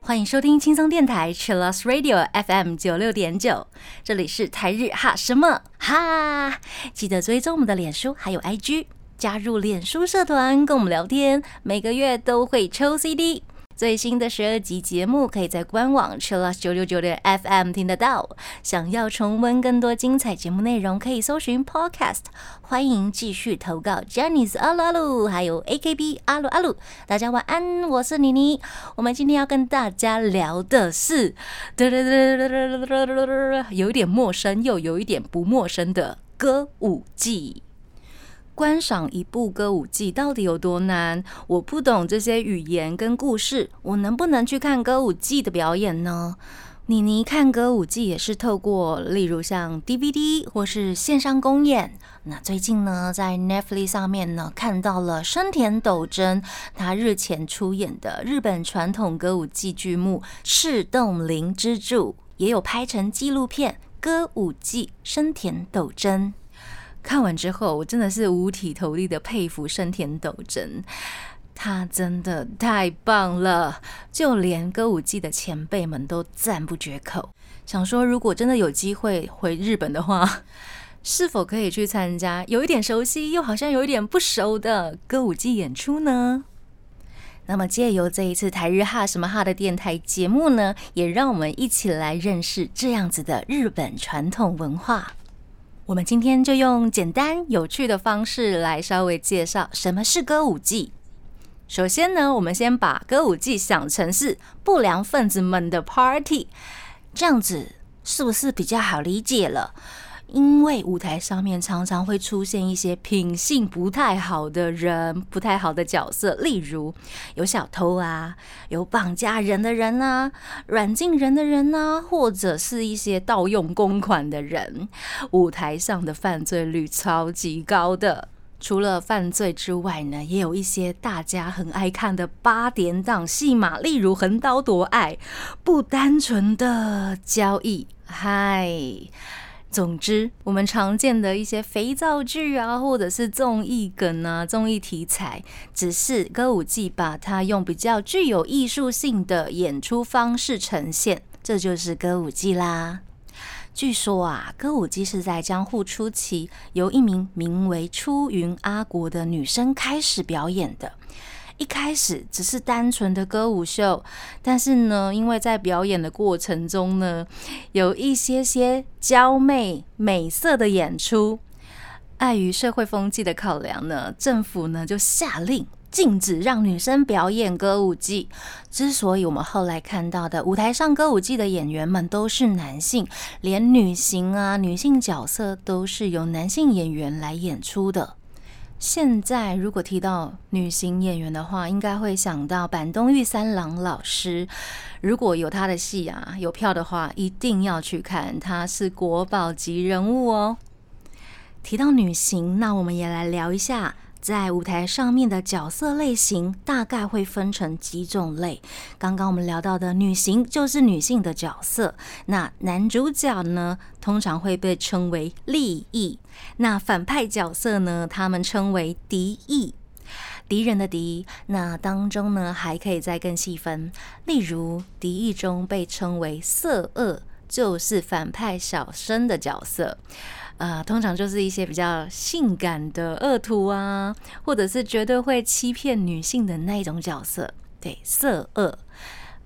欢迎收听轻松电台 Chillus Radio FM 九六点九，这里是台日哈什么？哈，记得追踪我们的脸书还有 IG，加入脸书社团跟我们聊天，每个月都会抽 CD。最新的十二集节目可以在官网 chillus 九六九点 FM 听得到。想要重温更多精彩节目内容，可以搜寻 Podcast。欢迎继续投稿 j a n n y s 阿鲁阿鲁，还有 AKB 阿鲁阿鲁。大家晚安，我是妮妮。我们今天要跟大家聊的是，有一点陌生又有一点不陌生的歌舞伎。观赏一部歌舞伎到底有多难？我不懂这些语言跟故事，我能不能去看歌舞伎的表演呢？妮妮看歌舞伎也是透过，例如像 DVD 或是线上公演。那最近呢，在 Netflix 上面呢，看到了生田斗真他日前出演的日本传统歌舞伎剧目《赤洞灵之柱》，也有拍成纪录片《歌舞伎生田斗真》。看完之后，我真的是五体投地的佩服深田斗真，他真的太棒了，就连歌舞伎的前辈们都赞不绝口。想说，如果真的有机会回日本的话，是否可以去参加有一点熟悉又好像有一点不熟的歌舞伎演出呢？那么，借由这一次台日哈什么哈的电台节目呢，也让我们一起来认识这样子的日本传统文化。我们今天就用简单有趣的方式来稍微介绍什么是歌舞伎。首先呢，我们先把歌舞伎想成是不良分子们的 party，这样子是不是比较好理解了？因为舞台上面常常会出现一些品性不太好的人、不太好的角色，例如有小偷啊，有绑架人的人呐，软禁人的人呐，或者是一些盗用公款的人。舞台上的犯罪率超级高的。除了犯罪之外呢，也有一些大家很爱看的八点档戏码，例如横刀夺爱，不单纯的交易，嗨。总之，我们常见的一些肥皂剧啊，或者是综艺梗啊、综艺题材，只是歌舞伎把它用比较具有艺术性的演出方式呈现，这就是歌舞伎啦。据说啊，歌舞伎是在江户初期由一名名为出云阿国的女生开始表演的。一开始只是单纯的歌舞秀，但是呢，因为在表演的过程中呢，有一些些娇媚美色的演出，碍于社会风气的考量呢，政府呢就下令禁止让女生表演歌舞伎。之所以我们后来看到的舞台上歌舞伎的演员们都是男性，连女性啊女性角色都是由男性演员来演出的。现在如果提到女型演员的话，应该会想到坂东玉三郎老师。如果有他的戏啊，有票的话，一定要去看，他是国宝级人物哦。提到女型，那我们也来聊一下。在舞台上面的角色类型大概会分成几种类。刚刚我们聊到的女性就是女性的角色，那男主角呢通常会被称为利益，那反派角色呢他们称为敌意，敌人的敌。那当中呢还可以再更细分，例如敌意中被称为色恶，就是反派小生的角色。呃，通常就是一些比较性感的恶徒啊，或者是绝对会欺骗女性的那一种角色，对，色恶，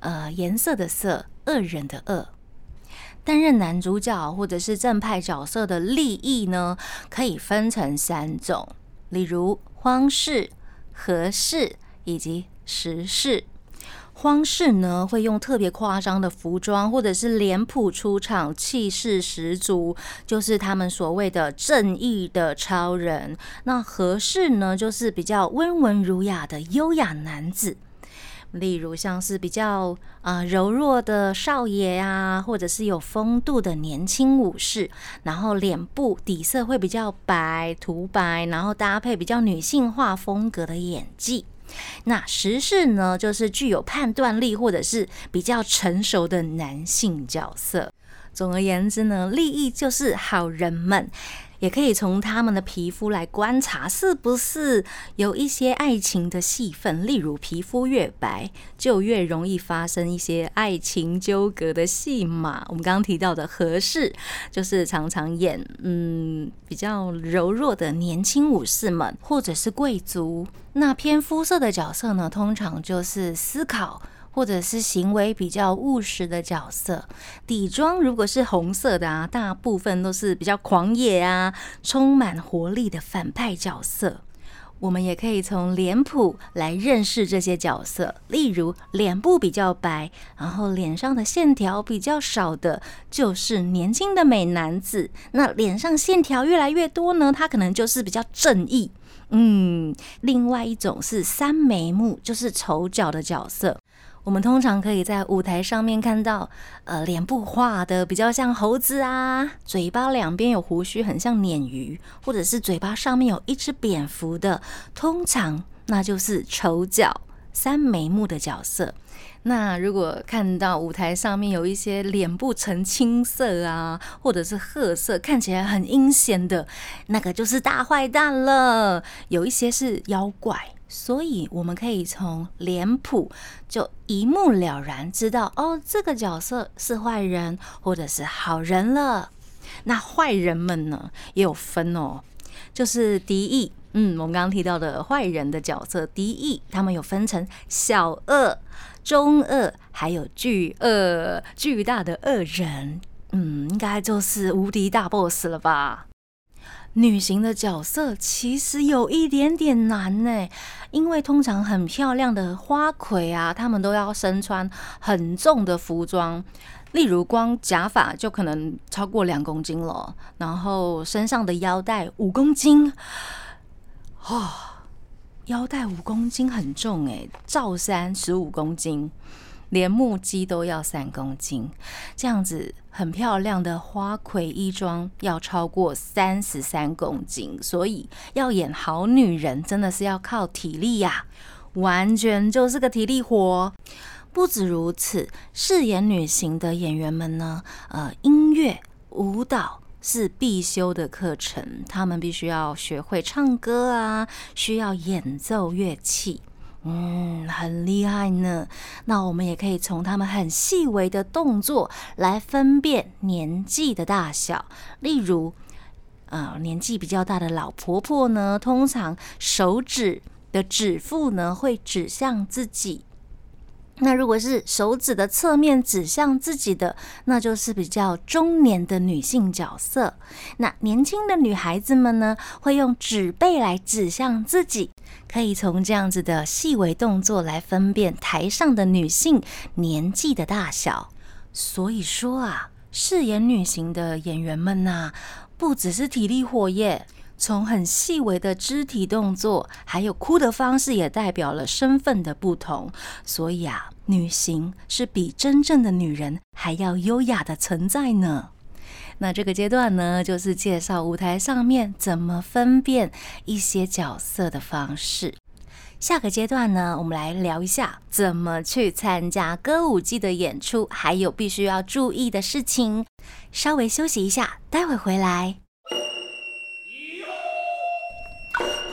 呃，颜色的色，恶人的恶。担任男主角或者是正派角色的利益呢，可以分成三种，例如荒氏、和氏以及时氏。荒氏呢，会用特别夸张的服装，或者是脸谱出场，气势十足，就是他们所谓的正义的超人。那和氏呢，就是比较温文儒雅的优雅男子，例如像是比较啊柔弱的少爷啊，或者是有风度的年轻武士，然后脸部底色会比较白涂白，然后搭配比较女性化风格的演技。那时事呢，就是具有判断力或者是比较成熟的男性角色。总而言之呢，利益就是好人们。也可以从他们的皮肤来观察，是不是有一些爱情的戏份。例如，皮肤越白，就越容易发生一些爱情纠葛的戏码。我们刚刚提到的和氏，就是常常演嗯比较柔弱的年轻武士们，或者是贵族。那偏肤色的角色呢，通常就是思考。或者是行为比较务实的角色，底妆如果是红色的啊，大部分都是比较狂野啊、充满活力的反派角色。我们也可以从脸谱来认识这些角色，例如脸部比较白，然后脸上的线条比较少的，就是年轻的美男子。那脸上线条越来越多呢，他可能就是比较正义。嗯，另外一种是三眉目，就是丑角的角色。我们通常可以在舞台上面看到，呃，脸部画的比较像猴子啊，嘴巴两边有胡须，很像鲶鱼，或者是嘴巴上面有一只蝙蝠的，通常那就是丑角三眉目的角色。那如果看到舞台上面有一些脸部呈青色啊，或者是褐色，看起来很阴险的，那个就是大坏蛋了。有一些是妖怪。所以我们可以从脸谱就一目了然知道，哦，这个角色是坏人或者是好人了。那坏人们呢也有分哦，就是敌意。嗯，我们刚刚提到的坏人的角色敌意，他们有分成小恶、中恶，还有巨恶，巨大的恶人。嗯，应该就是无敌大 boss 了吧？女型的角色其实有一点点难呢，因为通常很漂亮的花魁啊，她们都要身穿很重的服装，例如光假发就可能超过两公斤了，然后身上的腰带五公斤，哦，腰带五公斤很重诶，罩衫十五公斤。连木屐都要三公斤，这样子很漂亮的花魁衣装要超过三十三公斤，所以要演好女人真的是要靠体力呀，完全就是个体力活。不止如此，饰演女性的演员们呢，呃，音乐舞蹈是必修的课程，他们必须要学会唱歌啊，需要演奏乐器。嗯，很厉害呢。那我们也可以从他们很细微的动作来分辨年纪的大小。例如，呃，年纪比较大的老婆婆呢，通常手指的指腹呢会指向自己。那如果是手指的侧面指向自己的，那就是比较中年的女性角色。那年轻的女孩子们呢，会用指背来指向自己，可以从这样子的细微动作来分辨台上的女性年纪的大小。所以说啊，饰演女性的演员们呐，不只是体力活耶。从很细微的肢体动作，还有哭的方式，也代表了身份的不同。所以啊，女性是比真正的女人还要优雅的存在呢。那这个阶段呢，就是介绍舞台上面怎么分辨一些角色的方式。下个阶段呢，我们来聊一下怎么去参加歌舞伎的演出，还有必须要注意的事情。稍微休息一下，待会回来。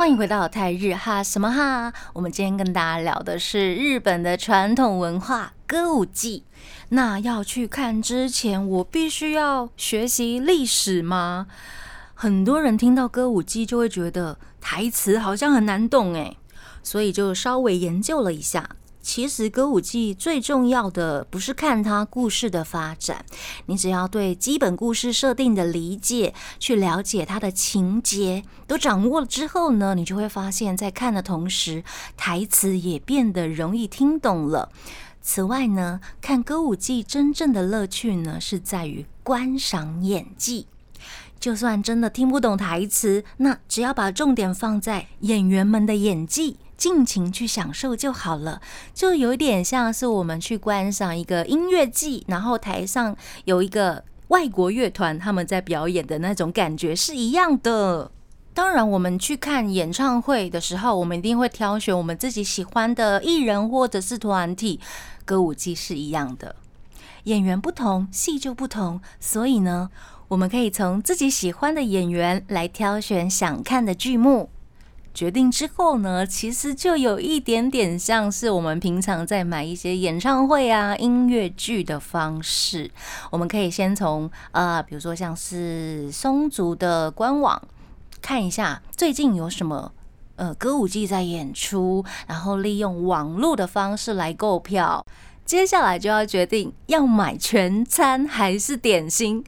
欢迎回到泰日哈什么哈？我们今天跟大家聊的是日本的传统文化歌舞伎。那要去看之前，我必须要学习历史吗？很多人听到歌舞伎就会觉得台词好像很难懂诶，所以就稍微研究了一下。其实歌舞伎最重要的不是看它故事的发展，你只要对基本故事设定的理解，去了解它的情节都掌握了之后呢，你就会发现，在看的同时，台词也变得容易听懂了。此外呢，看歌舞伎真正的乐趣呢，是在于观赏演技。就算真的听不懂台词，那只要把重点放在演员们的演技。尽情去享受就好了，就有点像是我们去观赏一个音乐季，然后台上有一个外国乐团他们在表演的那种感觉是一样的。当然，我们去看演唱会的时候，我们一定会挑选我们自己喜欢的艺人或者是团体，歌舞伎是一样的。演员不同，戏就不同，所以呢，我们可以从自己喜欢的演员来挑选想看的剧目。决定之后呢，其实就有一点点像是我们平常在买一些演唱会啊、音乐剧的方式。我们可以先从呃，比如说像是松竹的官网看一下最近有什么呃歌舞伎在演出，然后利用网络的方式来购票。接下来就要决定要买全餐还是点心。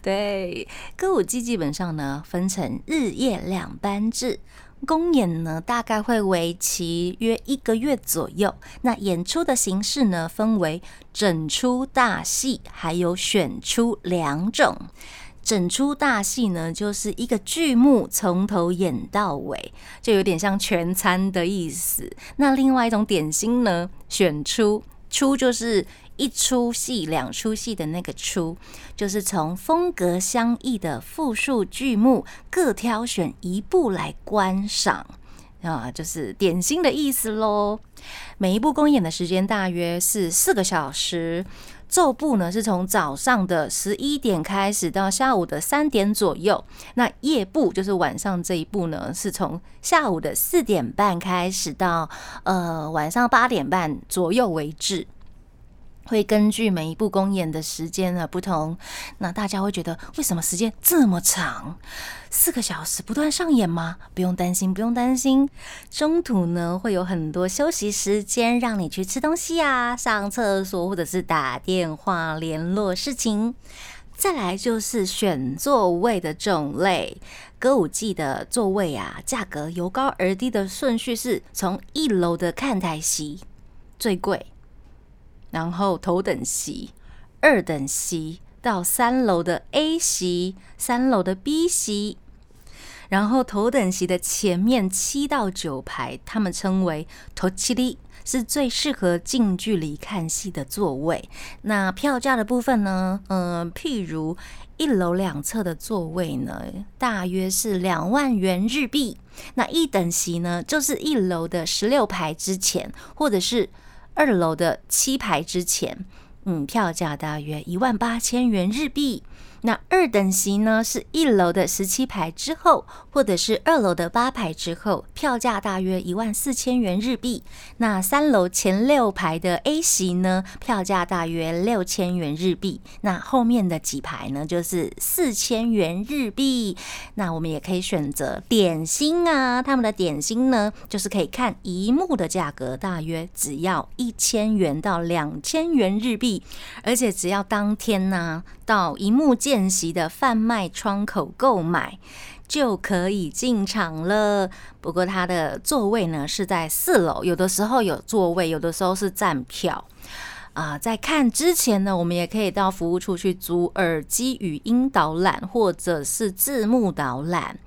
对，歌舞伎基本上呢分成日夜两班制。公演呢，大概会为期约一个月左右。那演出的形式呢，分为整出大戏，还有选出两种。整出大戏呢，就是一个剧目从头演到尾，就有点像全餐的意思。那另外一种点心呢，选出出就是。一出戏、两出戏的那个出，就是从风格相异的复数剧目各挑选一部来观赏啊，就是点心的意思喽。每一部公演的时间大约是四个小时，奏部呢是从早上的十一点开始到下午的三点左右，那夜部就是晚上这一部呢是从下午的四点半开始到呃晚上八点半左右为止。会根据每一部公演的时间的不同，那大家会觉得为什么时间这么长？四个小时不断上演吗？不用担心，不用担心，中途呢会有很多休息时间，让你去吃东西啊、上厕所，或者是打电话联络事情。再来就是选座位的种类，歌舞伎的座位啊，价格由高而低的顺序是从一楼的看台席最贵。然后头等席、二等席到三楼的 A 席、三楼的 B 席，然后头等席的前面七到九排，他们称为头七里，是最适合近距离看戏的座位。那票价的部分呢？嗯，譬如一楼两侧的座位呢，大约是两万元日币。那一等席呢，就是一楼的十六排之前，或者是。二楼的七排之前，嗯，票价大约一万八千元日币。那二等席呢，是一楼的十七排之后，或者是二楼的八排之后，票价大约一万四千元日币。那三楼前六排的 A 席呢，票价大约六千元日币。那后面的几排呢，就是四千元日币。那我们也可以选择点心啊，他们的点心呢，就是可以看一幕的价格，大约只要一千元到两千元日币，而且只要当天呢。到一幕见习的贩卖窗口购买就可以进场了。不过它的座位呢是在四楼，有的时候有座位，有的时候是站票。啊，在看之前呢，我们也可以到服务处去租耳机语音导览或者是字幕导览。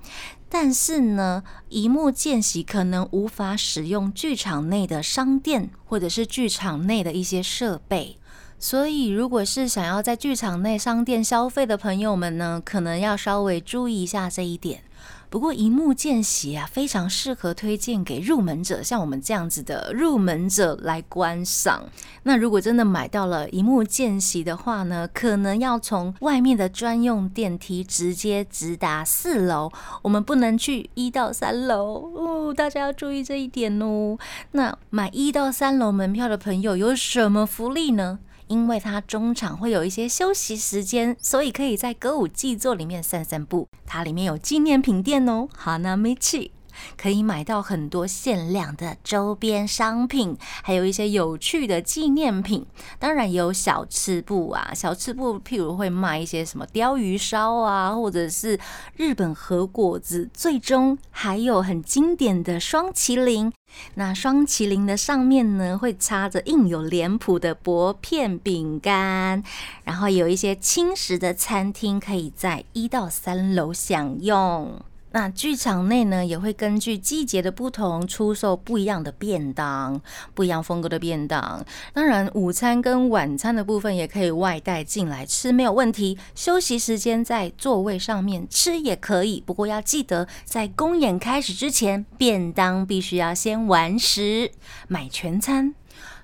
但是呢，一幕见习可能无法使用剧场内的商店或者是剧场内的一些设备。所以，如果是想要在剧场内商店消费的朋友们呢，可能要稍微注意一下这一点。不过，一幕见习啊，非常适合推荐给入门者，像我们这样子的入门者来观赏。那如果真的买到了一幕见习的话呢，可能要从外面的专用电梯直接直达四楼，我们不能去一到三楼哦，大家要注意这一点哦。那买一到三楼门票的朋友有什么福利呢？因为它中场会有一些休息时间，所以可以在歌舞伎座里面散散步。它里面有纪念品店哦，哈纳米奇。可以买到很多限量的周边商品，还有一些有趣的纪念品。当然也有小吃部啊，小吃部譬如会卖一些什么鲷鱼烧啊，或者是日本和果子。最终还有很经典的双麒麟。那双麒麟的上面呢，会插着印有脸谱的薄片饼干。然后有一些轻食的餐厅，可以在一到三楼享用。那剧场内呢，也会根据季节的不同出售不一样的便当，不一样风格的便当。当然，午餐跟晚餐的部分也可以外带进来吃，没有问题。休息时间在座位上面吃也可以，不过要记得在公演开始之前，便当必须要先完食，买全餐。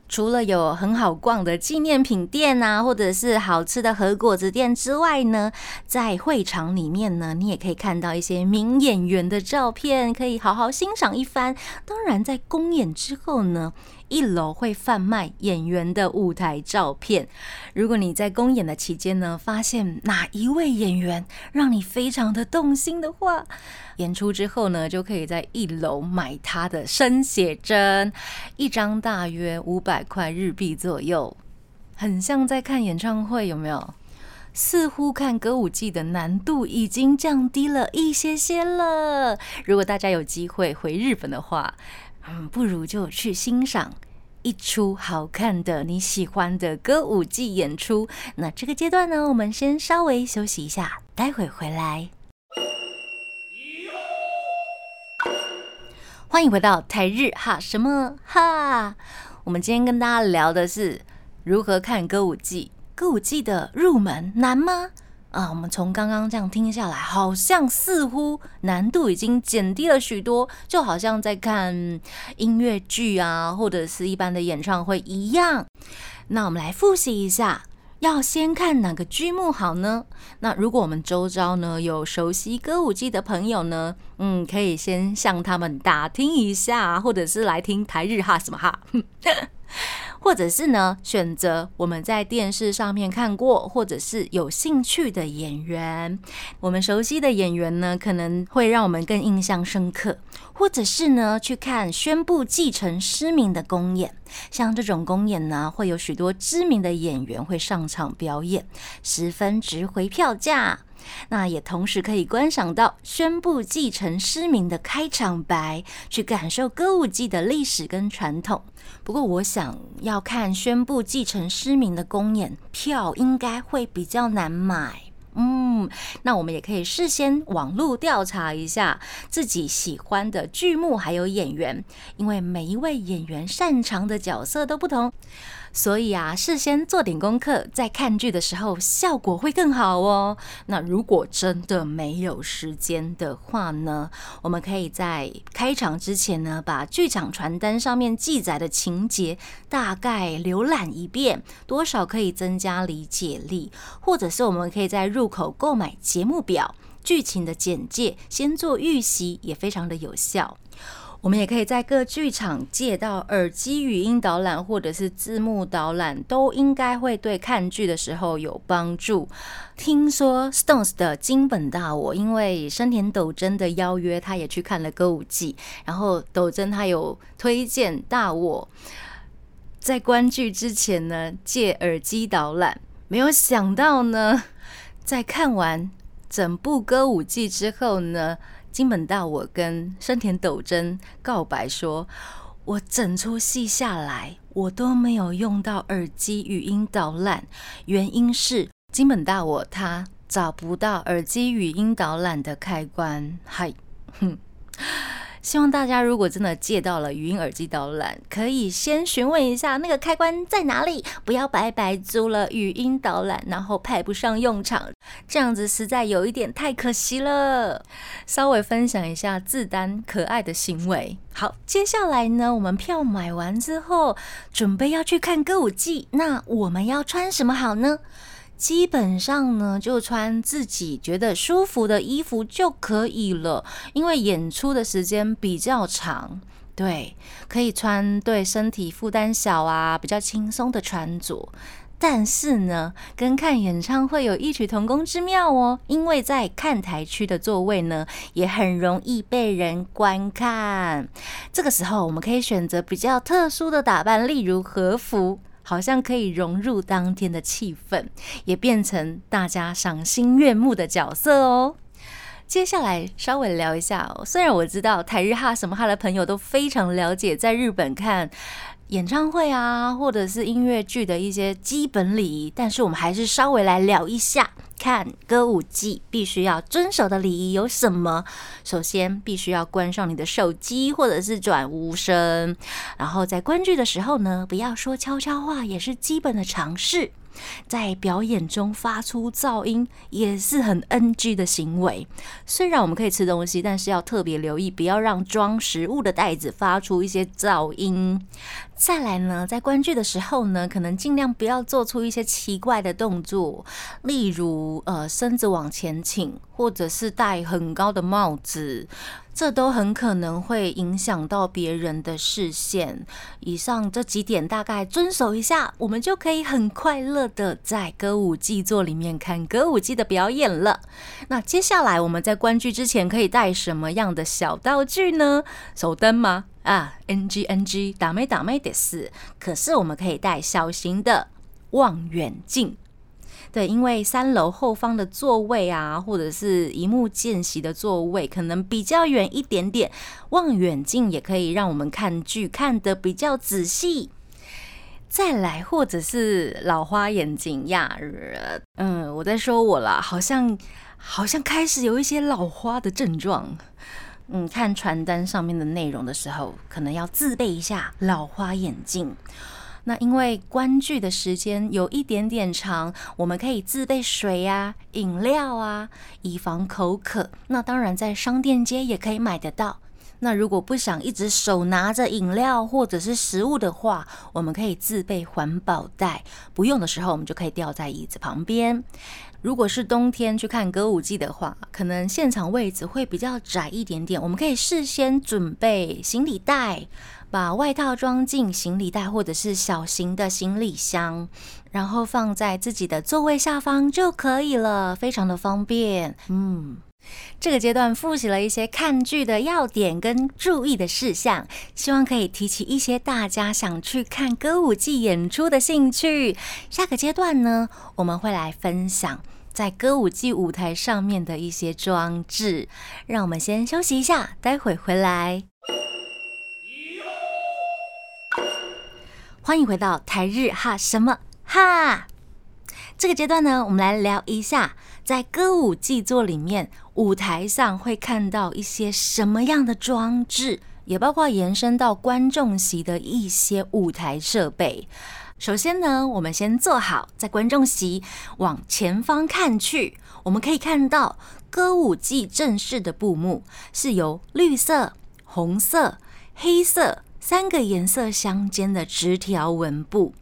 除了有很好逛的纪念品店啊，或者是好吃的和果子店之外呢，在会场里面呢，你也可以看到一些名演员的照片，可以好好欣赏一番。当然，在公演之后呢。一楼会贩卖演员的舞台照片。如果你在公演的期间呢，发现哪一位演员让你非常的动心的话，演出之后呢，就可以在一楼买他的生写真，一张大约五百块日币左右，很像在看演唱会，有没有？似乎看歌舞伎的难度已经降低了一些些了。如果大家有机会回日本的话，嗯，不如就去欣赏一出好看的你喜欢的歌舞伎演出。那这个阶段呢，我们先稍微休息一下，待会回来。欢迎回到台日哈什么哈？我们今天跟大家聊的是如何看歌舞伎。歌舞伎的入门难吗？啊，我们从刚刚这样听下来，好像似乎难度已经减低了许多，就好像在看音乐剧啊，或者是一般的演唱会一样。那我们来复习一下，要先看哪个剧目好呢？那如果我们周遭呢有熟悉歌舞伎的朋友呢，嗯，可以先向他们打听一下，或者是来听台日哈什么哈。或者是呢，选择我们在电视上面看过，或者是有兴趣的演员，我们熟悉的演员呢，可能会让我们更印象深刻。或者是呢，去看宣布继承失明的公演，像这种公演呢，会有许多知名的演员会上场表演，十分值回票价。那也同时可以观赏到宣布继承失明的开场白，去感受歌舞伎的历史跟传统。不过，我想要看宣布继承失明的公演，票应该会比较难买。嗯，那我们也可以事先网络调查一下自己喜欢的剧目还有演员，因为每一位演员擅长的角色都不同。所以啊，事先做点功课，在看剧的时候效果会更好哦。那如果真的没有时间的话呢，我们可以在开场之前呢，把剧场传单上面记载的情节大概浏览一遍，多少可以增加理解力。或者是我们可以在入口购买节目表、剧情的简介，先做预习，也非常的有效。我们也可以在各剧场借到耳机语音导览或者是字幕导览，都应该会对看剧的时候有帮助。听说 Stones 的金本大我，因为生田斗真的邀约，他也去看了歌舞伎，然后斗真他有推荐大我，在观剧之前呢借耳机导览，没有想到呢，在看完整部歌舞伎之后呢。金本大我跟生田斗真告白说：“我整出戏下来，我都没有用到耳机语音导览，原因是金本大我他找不到耳机语音导览的开关。”嗨，哼。希望大家如果真的借到了语音耳机导览，可以先询问一下那个开关在哪里，不要白白租了语音导览，然后派不上用场，这样子实在有一点太可惜了。稍微分享一下自单可爱的行为。好，接下来呢，我们票买完之后，准备要去看歌舞伎，那我们要穿什么好呢？基本上呢，就穿自己觉得舒服的衣服就可以了，因为演出的时间比较长，对，可以穿对身体负担小啊，比较轻松的穿着。但是呢，跟看演唱会有异曲同工之妙哦，因为在看台区的座位呢，也很容易被人观看。这个时候，我们可以选择比较特殊的打扮，例如和服。好像可以融入当天的气氛，也变成大家赏心悦目的角色哦。接下来稍微聊一下，虽然我知道台日哈什么哈的朋友都非常了解，在日本看。演唱会啊，或者是音乐剧的一些基本礼仪，但是我们还是稍微来聊一下，看歌舞伎必须要遵守的礼仪有什么。首先，必须要关上你的手机，或者是转无声。然后在观剧的时候呢，不要说悄悄话，也是基本的常识。在表演中发出噪音也是很 NG 的行为。虽然我们可以吃东西，但是要特别留意，不要让装食物的袋子发出一些噪音。再来呢，在观剧的时候呢，可能尽量不要做出一些奇怪的动作，例如呃身子往前倾，或者是戴很高的帽子，这都很可能会影响到别人的视线。以上这几点大概遵守一下，我们就可以很快乐的在歌舞伎座里面看歌舞伎的表演了。那接下来我们在观剧之前可以带什么样的小道具呢？手灯吗？啊，NG NG，打没打没得事。可是我们可以带小型的望远镜，对，因为三楼后方的座位啊，或者是一幕间隙的座位，可能比较远一点点，望远镜也可以让我们看剧看得比较仔细。再来，或者是老花眼睛呀，嗯，我在说我啦，好像好像开始有一些老花的症状。嗯，看传单上面的内容的时候，可能要自备一下老花眼镜。那因为观剧的时间有一点点长，我们可以自备水呀、饮料啊，以防口渴。那当然在商店街也可以买得到。那如果不想一直手拿着饮料或者是食物的话，我们可以自备环保袋，不用的时候我们就可以吊在椅子旁边。如果是冬天去看歌舞伎的话，可能现场位置会比较窄一点点，我们可以事先准备行李袋，把外套装进行李袋或者是小型的行李箱，然后放在自己的座位下方就可以了，非常的方便。嗯。这个阶段复习了一些看剧的要点跟注意的事项，希望可以提起一些大家想去看歌舞伎演出的兴趣。下个阶段呢，我们会来分享在歌舞伎舞台上面的一些装置。让我们先休息一下，待会回来。欢迎回到台日哈什么哈。这个阶段呢，我们来聊一下，在歌舞伎座里面，舞台上会看到一些什么样的装置，也包括延伸到观众席的一些舞台设备。首先呢，我们先坐好，在观众席往前方看去，我们可以看到歌舞伎正式的布幕是由绿色、红色、黑色。三个颜色相间的直条纹布，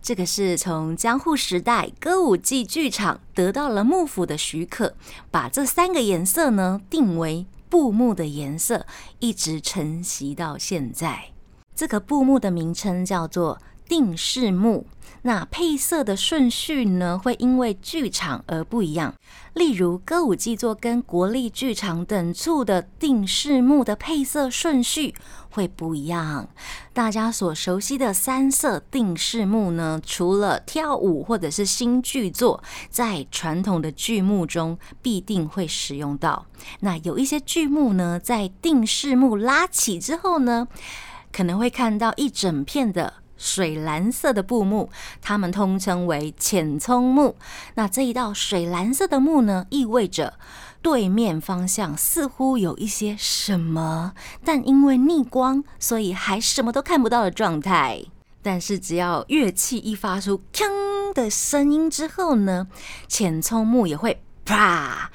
这个是从江户时代歌舞伎剧场得到了幕府的许可，把这三个颜色呢定为布幕的颜色，一直承袭到现在。这个布幕的名称叫做定式幕。那配色的顺序呢，会因为剧场而不一样。例如歌舞伎座跟国立剧场等处的定式幕的配色顺序会不一样。大家所熟悉的三色定式幕呢，除了跳舞或者是新剧作，在传统的剧目中必定会使用到。那有一些剧目呢，在定式幕拉起之后呢，可能会看到一整片的。水蓝色的布幕，它们通称为浅葱幕。那这一道水蓝色的幕呢，意味着对面方向似乎有一些什么，但因为逆光，所以还什么都看不到的状态。但是只要乐器一发出“锵”的声音之后呢，浅葱木也会啪。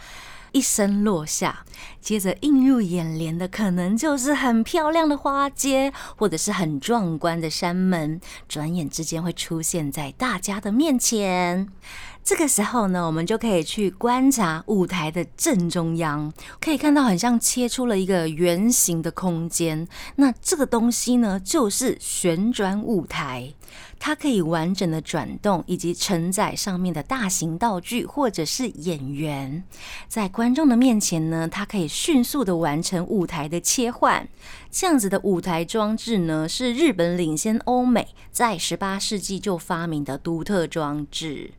一声落下，接着映入眼帘的可能就是很漂亮的花街，或者是很壮观的山门，转眼之间会出现在大家的面前。这个时候呢，我们就可以去观察舞台的正中央，可以看到很像切出了一个圆形的空间。那这个东西呢，就是旋转舞台，它可以完整的转动，以及承载上面的大型道具或者是演员，在观众的面前呢，它可以迅速的完成舞台的切换。这样子的舞台装置呢，是日本领先欧美，在十八世纪就发明的独特装置。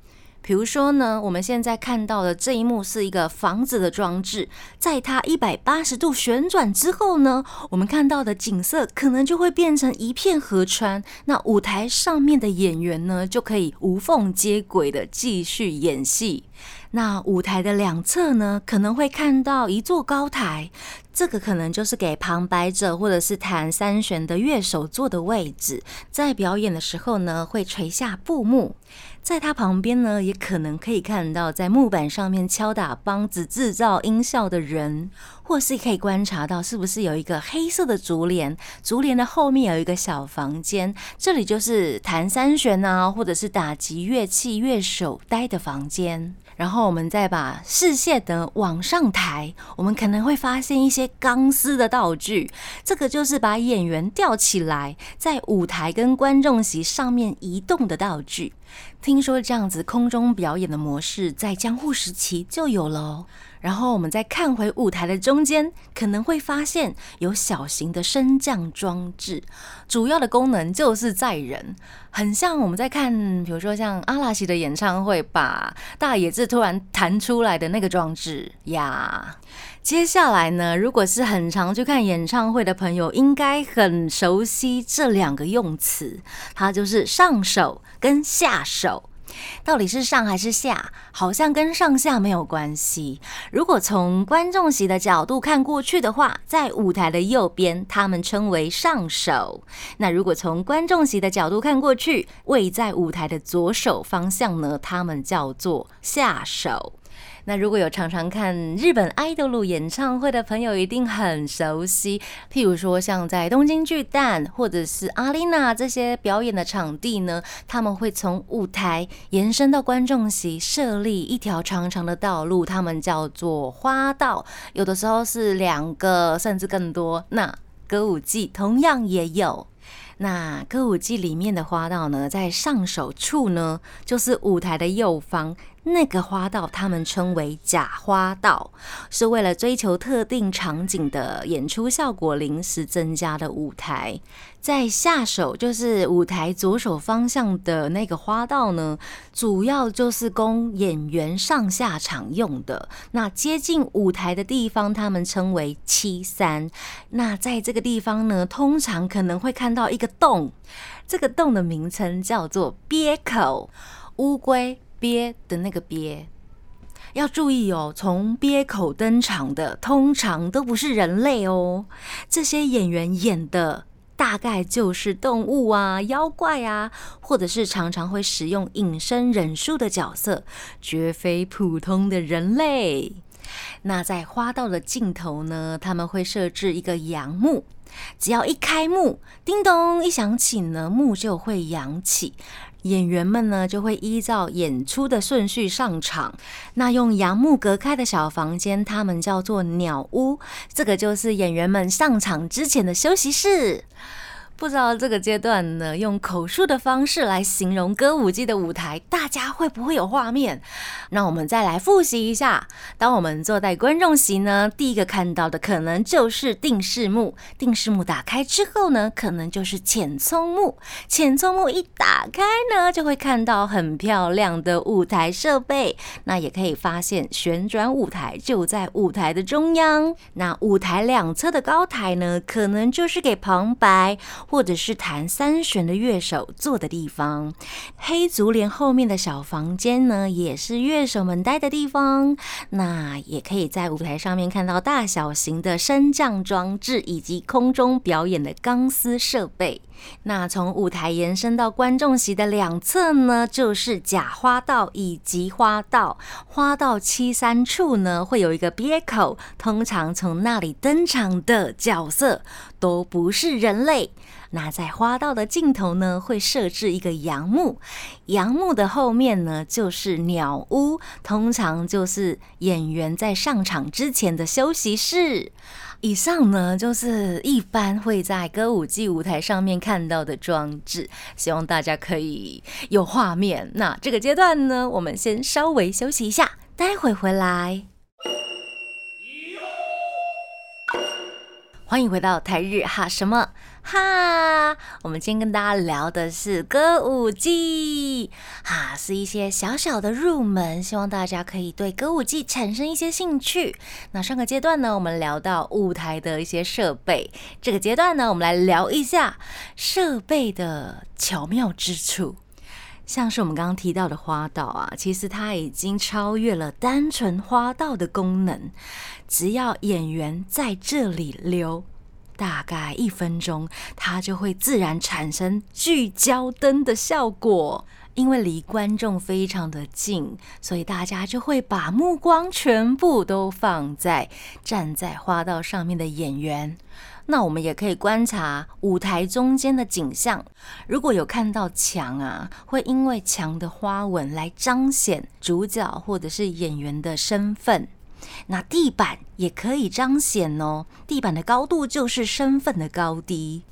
比如说呢，我们现在看到的这一幕是一个房子的装置，在它一百八十度旋转之后呢，我们看到的景色可能就会变成一片河川。那舞台上面的演员呢，就可以无缝接轨的继续演戏。那舞台的两侧呢，可能会看到一座高台，这个可能就是给旁白者或者是弹三弦的乐手坐的位置。在表演的时候呢，会垂下布幕，在它旁边呢，也可能可以看到在木板上面敲打梆子制造音效的人，或是可以观察到是不是有一个黑色的竹帘，竹帘的后面有一个小房间，这里就是弹三弦啊，或者是打击乐器乐手待的房间。然后我们再把视线的往上抬，我们可能会发现一些钢丝的道具，这个就是把演员吊起来，在舞台跟观众席上面移动的道具。听说这样子空中表演的模式在江户时期就有了哦。然后我们再看回舞台的中间，可能会发现有小型的升降装置，主要的功能就是载人，很像我们在看，比如说像阿拉西的演唱会，把大野智突然弹出来的那个装置呀。接下来呢，如果是很常去看演唱会的朋友，应该很熟悉这两个用词，它就是上手跟下手。到底是上还是下？好像跟上下没有关系。如果从观众席的角度看过去的话，在舞台的右边，他们称为上手；那如果从观众席的角度看过去，位在舞台的左手方向呢，他们叫做下手。那如果有常常看日本爱豆路演唱会的朋友，一定很熟悉。譬如说，像在东京巨蛋或者是阿丽娜这些表演的场地呢，他们会从舞台延伸到观众席，设立一条长长的道路，他们叫做花道。有的时候是两个，甚至更多。那歌舞伎同样也有。那歌舞伎里面的花道呢，在上手处呢，就是舞台的右方。那个花道，他们称为假花道，是为了追求特定场景的演出效果临时增加的舞台。在下手，就是舞台左手方向的那个花道呢，主要就是供演员上下场用的。那接近舞台的地方，他们称为七三。那在这个地方呢，通常可能会看到一个洞，这个洞的名称叫做鳖口乌龟。鳖的那个鳖，要注意哦。从鳖口登场的，通常都不是人类哦。这些演员演的大概就是动物啊、妖怪啊，或者是常常会使用隐身忍术的角色，绝非普通的人类。那在花道的尽头呢，他们会设置一个阳幕，只要一开幕，叮咚一响起呢，幕就会扬起。演员们呢，就会依照演出的顺序上场。那用杨木隔开的小房间，他们叫做鸟屋。这个就是演员们上场之前的休息室。不知道这个阶段呢，用口述的方式来形容歌舞伎的舞台，大家会不会有画面？那我们再来复习一下。当我们坐在观众席呢，第一个看到的可能就是定视幕。定视幕打开之后呢，可能就是浅葱幕。浅葱幕一打开呢，就会看到很漂亮的舞台设备。那也可以发现旋转舞台就在舞台的中央。那舞台两侧的高台呢，可能就是给旁白。或者是弹三弦的乐手坐的地方，黑竹帘后面的小房间呢，也是乐手们待的地方。那也可以在舞台上面看到大小型的升降装置，以及空中表演的钢丝设备。那从舞台延伸到观众席的两侧呢，就是假花道以及花道。花道七三处呢，会有一个鳖口，通常从那里登场的角色都不是人类。那在花道的尽头呢，会设置一个阳木，阳木的后面呢，就是鸟屋，通常就是演员在上场之前的休息室。以上呢，就是一般会在歌舞伎舞台上面看到的装置，希望大家可以有画面。那这个阶段呢，我们先稍微休息一下，待会回来。欢迎回到台日哈什么哈？我们今天跟大家聊的是歌舞伎哈，是一些小小的入门，希望大家可以对歌舞伎产生一些兴趣。那上个阶段呢，我们聊到舞台的一些设备，这个阶段呢，我们来聊一下设备的巧妙之处。像是我们刚刚提到的花道啊，其实它已经超越了单纯花道的功能。只要演员在这里留大概一分钟，它就会自然产生聚焦灯的效果。因为离观众非常的近，所以大家就会把目光全部都放在站在花道上面的演员。那我们也可以观察舞台中间的景象，如果有看到墙啊，会因为墙的花纹来彰显主角或者是演员的身份。那地板也可以彰显哦，地板的高度就是身份的高低。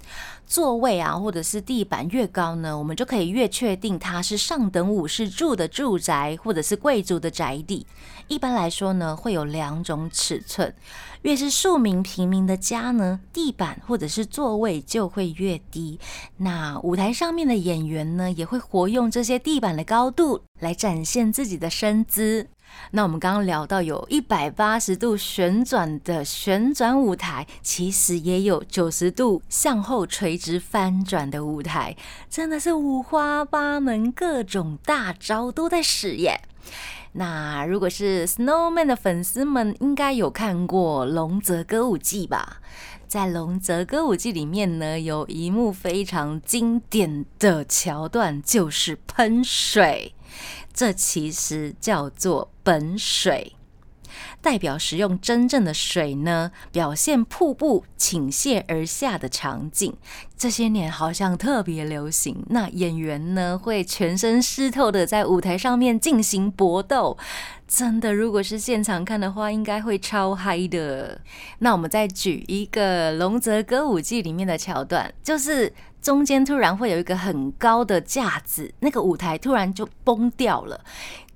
座位啊，或者是地板越高呢，我们就可以越确定它是上等武士住的住宅，或者是贵族的宅邸。一般来说呢，会有两种尺寸，越是庶民平民的家呢，地板或者是座位就会越低。那舞台上面的演员呢，也会活用这些地板的高度来展现自己的身姿。那我们刚刚聊到有一百八十度旋转的旋转舞台，其实也有九十度向后垂直翻转的舞台，真的是五花八门，各种大招都在使耶。那如果是 Snowman 的粉丝们，应该有看过《龙泽歌舞伎》吧？在《龙泽歌舞伎》里面呢，有一幕非常经典的桥段，就是喷水。这其实叫做本水，代表使用真正的水呢，表现瀑布倾泻而下的场景。这些年好像特别流行，那演员呢会全身湿透的在舞台上面进行搏斗。真的，如果是现场看的话，应该会超嗨的。那我们再举一个《龙泽歌舞伎》里面的桥段，就是。中间突然会有一个很高的架子，那个舞台突然就崩掉了。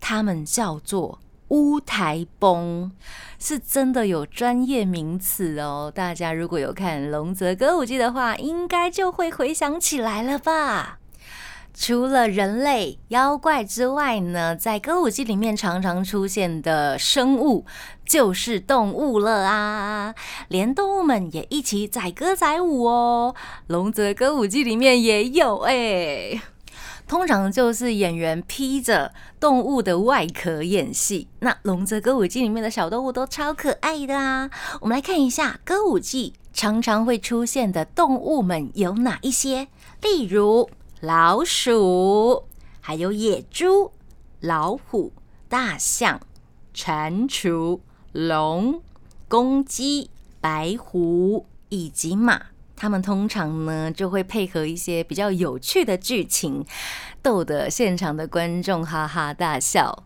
他们叫做乌台崩，是真的有专业名词哦。大家如果有看《龙泽歌舞伎》的话，应该就会回想起来了吧。除了人类、妖怪之外呢，在歌舞伎里面常常出现的生物就是动物了啊！连动物们也一起载歌载舞哦。龙泽歌舞伎里面也有哎，通常就是演员披着动物的外壳演戏。那龙泽歌舞伎里面的小动物都超可爱的啊！我们来看一下歌舞伎常常会出现的动物们有哪一些，例如。老鼠，还有野猪、老虎、大象、蟾蜍、龙、公鸡、白狐以及马，他们通常呢就会配合一些比较有趣的剧情，逗得现场的观众哈哈大笑。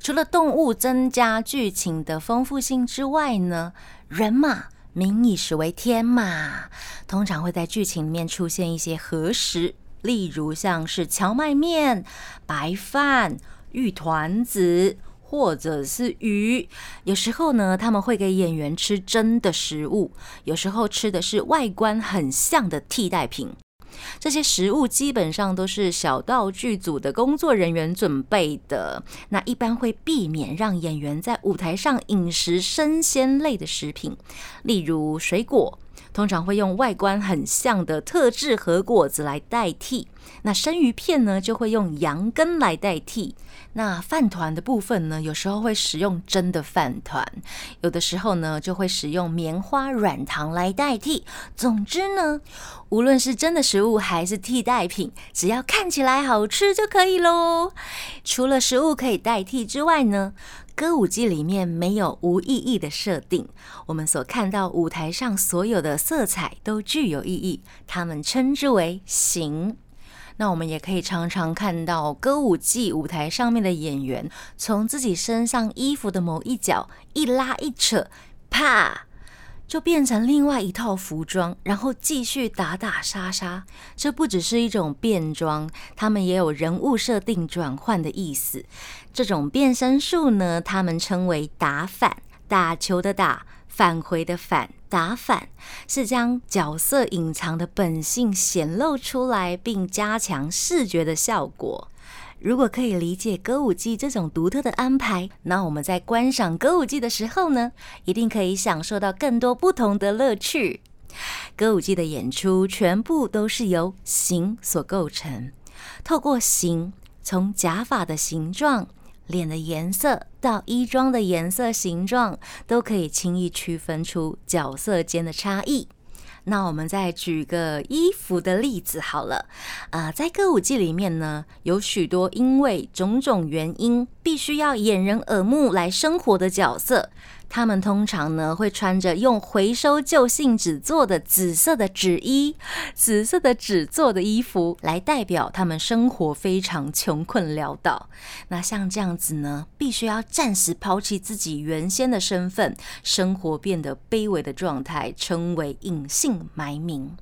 除了动物增加剧情的丰富性之外呢，人嘛，民以食为天嘛，通常会在剧情里面出现一些合食。例如像是荞麦面、白饭、玉团子，或者是鱼。有时候呢，他们会给演员吃真的食物；有时候吃的是外观很像的替代品。这些食物基本上都是小道具组的工作人员准备的。那一般会避免让演员在舞台上饮食生鲜类的食品，例如水果。通常会用外观很像的特制核果子来代替，那生鱼片呢就会用羊羹来代替。那饭团的部分呢，有时候会使用真的饭团，有的时候呢就会使用棉花软糖来代替。总之呢，无论是真的食物还是替代品，只要看起来好吃就可以喽。除了食物可以代替之外呢？歌舞伎里面没有无意义的设定，我们所看到舞台上所有的色彩都具有意义，他们称之为形。那我们也可以常常看到歌舞伎舞台上面的演员，从自己身上衣服的某一角一拉一扯，啪。就变成另外一套服装，然后继续打打杀杀。这不只是一种变装，他们也有人物设定转换的意思。这种变身术呢，他们称为打反，打球的打，返回的返，打反是将角色隐藏的本性显露出来，并加强视觉的效果。如果可以理解歌舞伎这种独特的安排，那我们在观赏歌舞伎的时候呢，一定可以享受到更多不同的乐趣。歌舞伎的演出全部都是由形所构成，透过形从假发的形状、脸的颜色到衣装的颜色、形状，都可以轻易区分出角色间的差异。那我们再举个衣服的例子好了，啊，在歌舞伎里面呢，有许多因为种种原因必须要掩人耳目来生活的角色。他们通常呢会穿着用回收旧信纸做的紫色的纸衣，紫色的纸做的衣服来代表他们生活非常穷困潦倒。那像这样子呢，必须要暂时抛弃自己原先的身份，生活变得卑微的状态，称为隐姓埋名。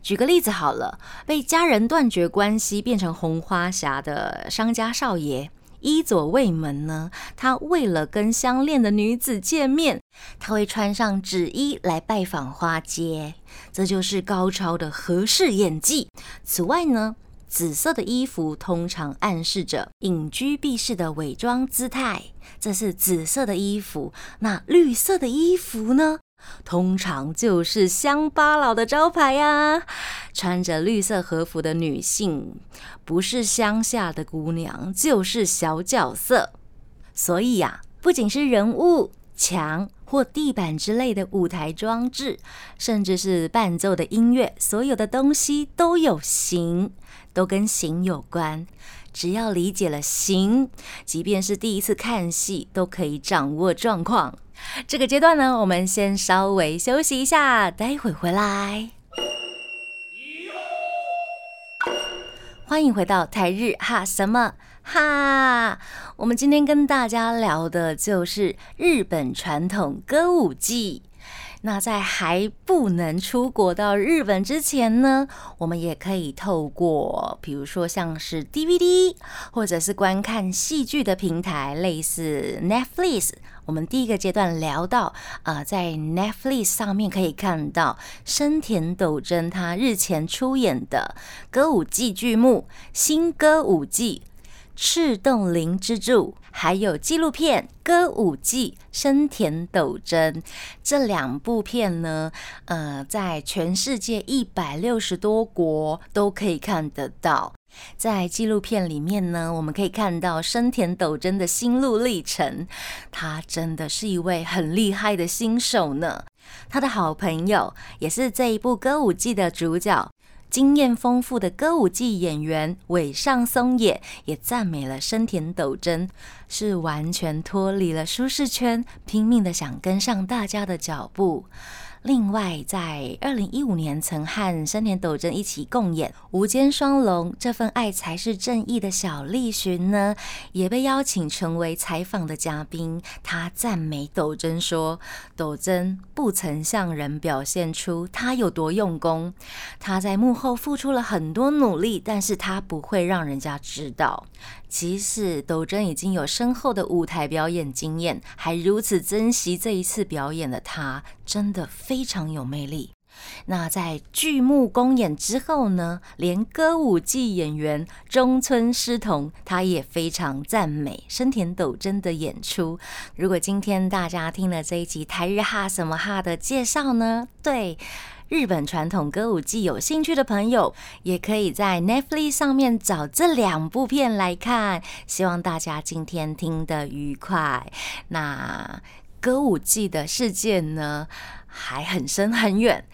举个例子好了，被家人断绝关系变成红花侠的商家少爷。伊佐卫门呢？他为了跟相恋的女子见面，他会穿上纸衣来拜访花街，这就是高超的合适演技。此外呢，紫色的衣服通常暗示着隐居避世的伪装姿态，这是紫色的衣服。那绿色的衣服呢？通常就是乡巴佬的招牌呀！穿着绿色和服的女性，不是乡下的姑娘，就是小角色。所以呀，不仅是人物、墙或地板之类的舞台装置，甚至是伴奏的音乐，所有的东西都有形，都跟形有关。只要理解了形，即便是第一次看戏，都可以掌握状况。这个阶段呢，我们先稍微休息一下，待会回来。欢迎回到台日哈什么哈？我们今天跟大家聊的就是日本传统歌舞伎。那在还不能出国到日本之前呢，我们也可以透过，比如说像是 DVD 或者是观看戏剧的平台，类似 Netflix。我们第一个阶段聊到，啊，在 Netflix 上面可以看到深田斗真他日前出演的歌舞伎剧目《新歌舞伎》。赤洞灵之柱，还有纪录片《歌舞伎生田斗真》这两部片呢，呃，在全世界一百六十多国都可以看得到。在纪录片里面呢，我们可以看到生田斗真的心路历程。他真的是一位很厉害的新手呢。他的好朋友也是这一部歌舞伎的主角。经验丰富的歌舞伎演员尾上松野也赞美了生田斗真，是完全脱离了舒适圈，拼命的想跟上大家的脚步。另外，在二零一五年曾和生田斗真一起共演《无间双龙》，这份爱才是正义的小栗旬呢，也被邀请成为采访的嘉宾。他赞美斗真说：“斗真不曾向人表现出他有多用功，他在幕后付出了很多努力，但是他不会让人家知道。”即使斗真已经有深厚的舞台表演经验，还如此珍惜这一次表演的他，真的非常有魅力。那在剧目公演之后呢，连歌舞伎演员中村狮童他也非常赞美生田斗真的演出。如果今天大家听了这一集台日哈什么哈的介绍呢？对。日本传统歌舞伎有兴趣的朋友，也可以在 Netflix 上面找这两部片来看。希望大家今天听得愉快。那歌舞伎的世界呢，还很深很远。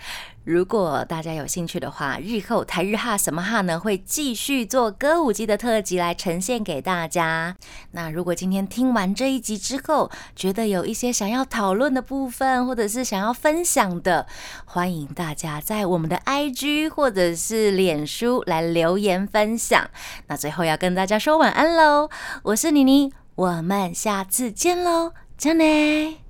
如果大家有兴趣的话，日后台日哈什么哈呢会继续做歌舞伎的特辑来呈现给大家。那如果今天听完这一集之后，觉得有一些想要讨论的部分，或者是想要分享的，欢迎大家在我们的 IG 或者是脸书来留言分享。那最后要跟大家说晚安喽，我是妮妮，我们下次见喽，真的。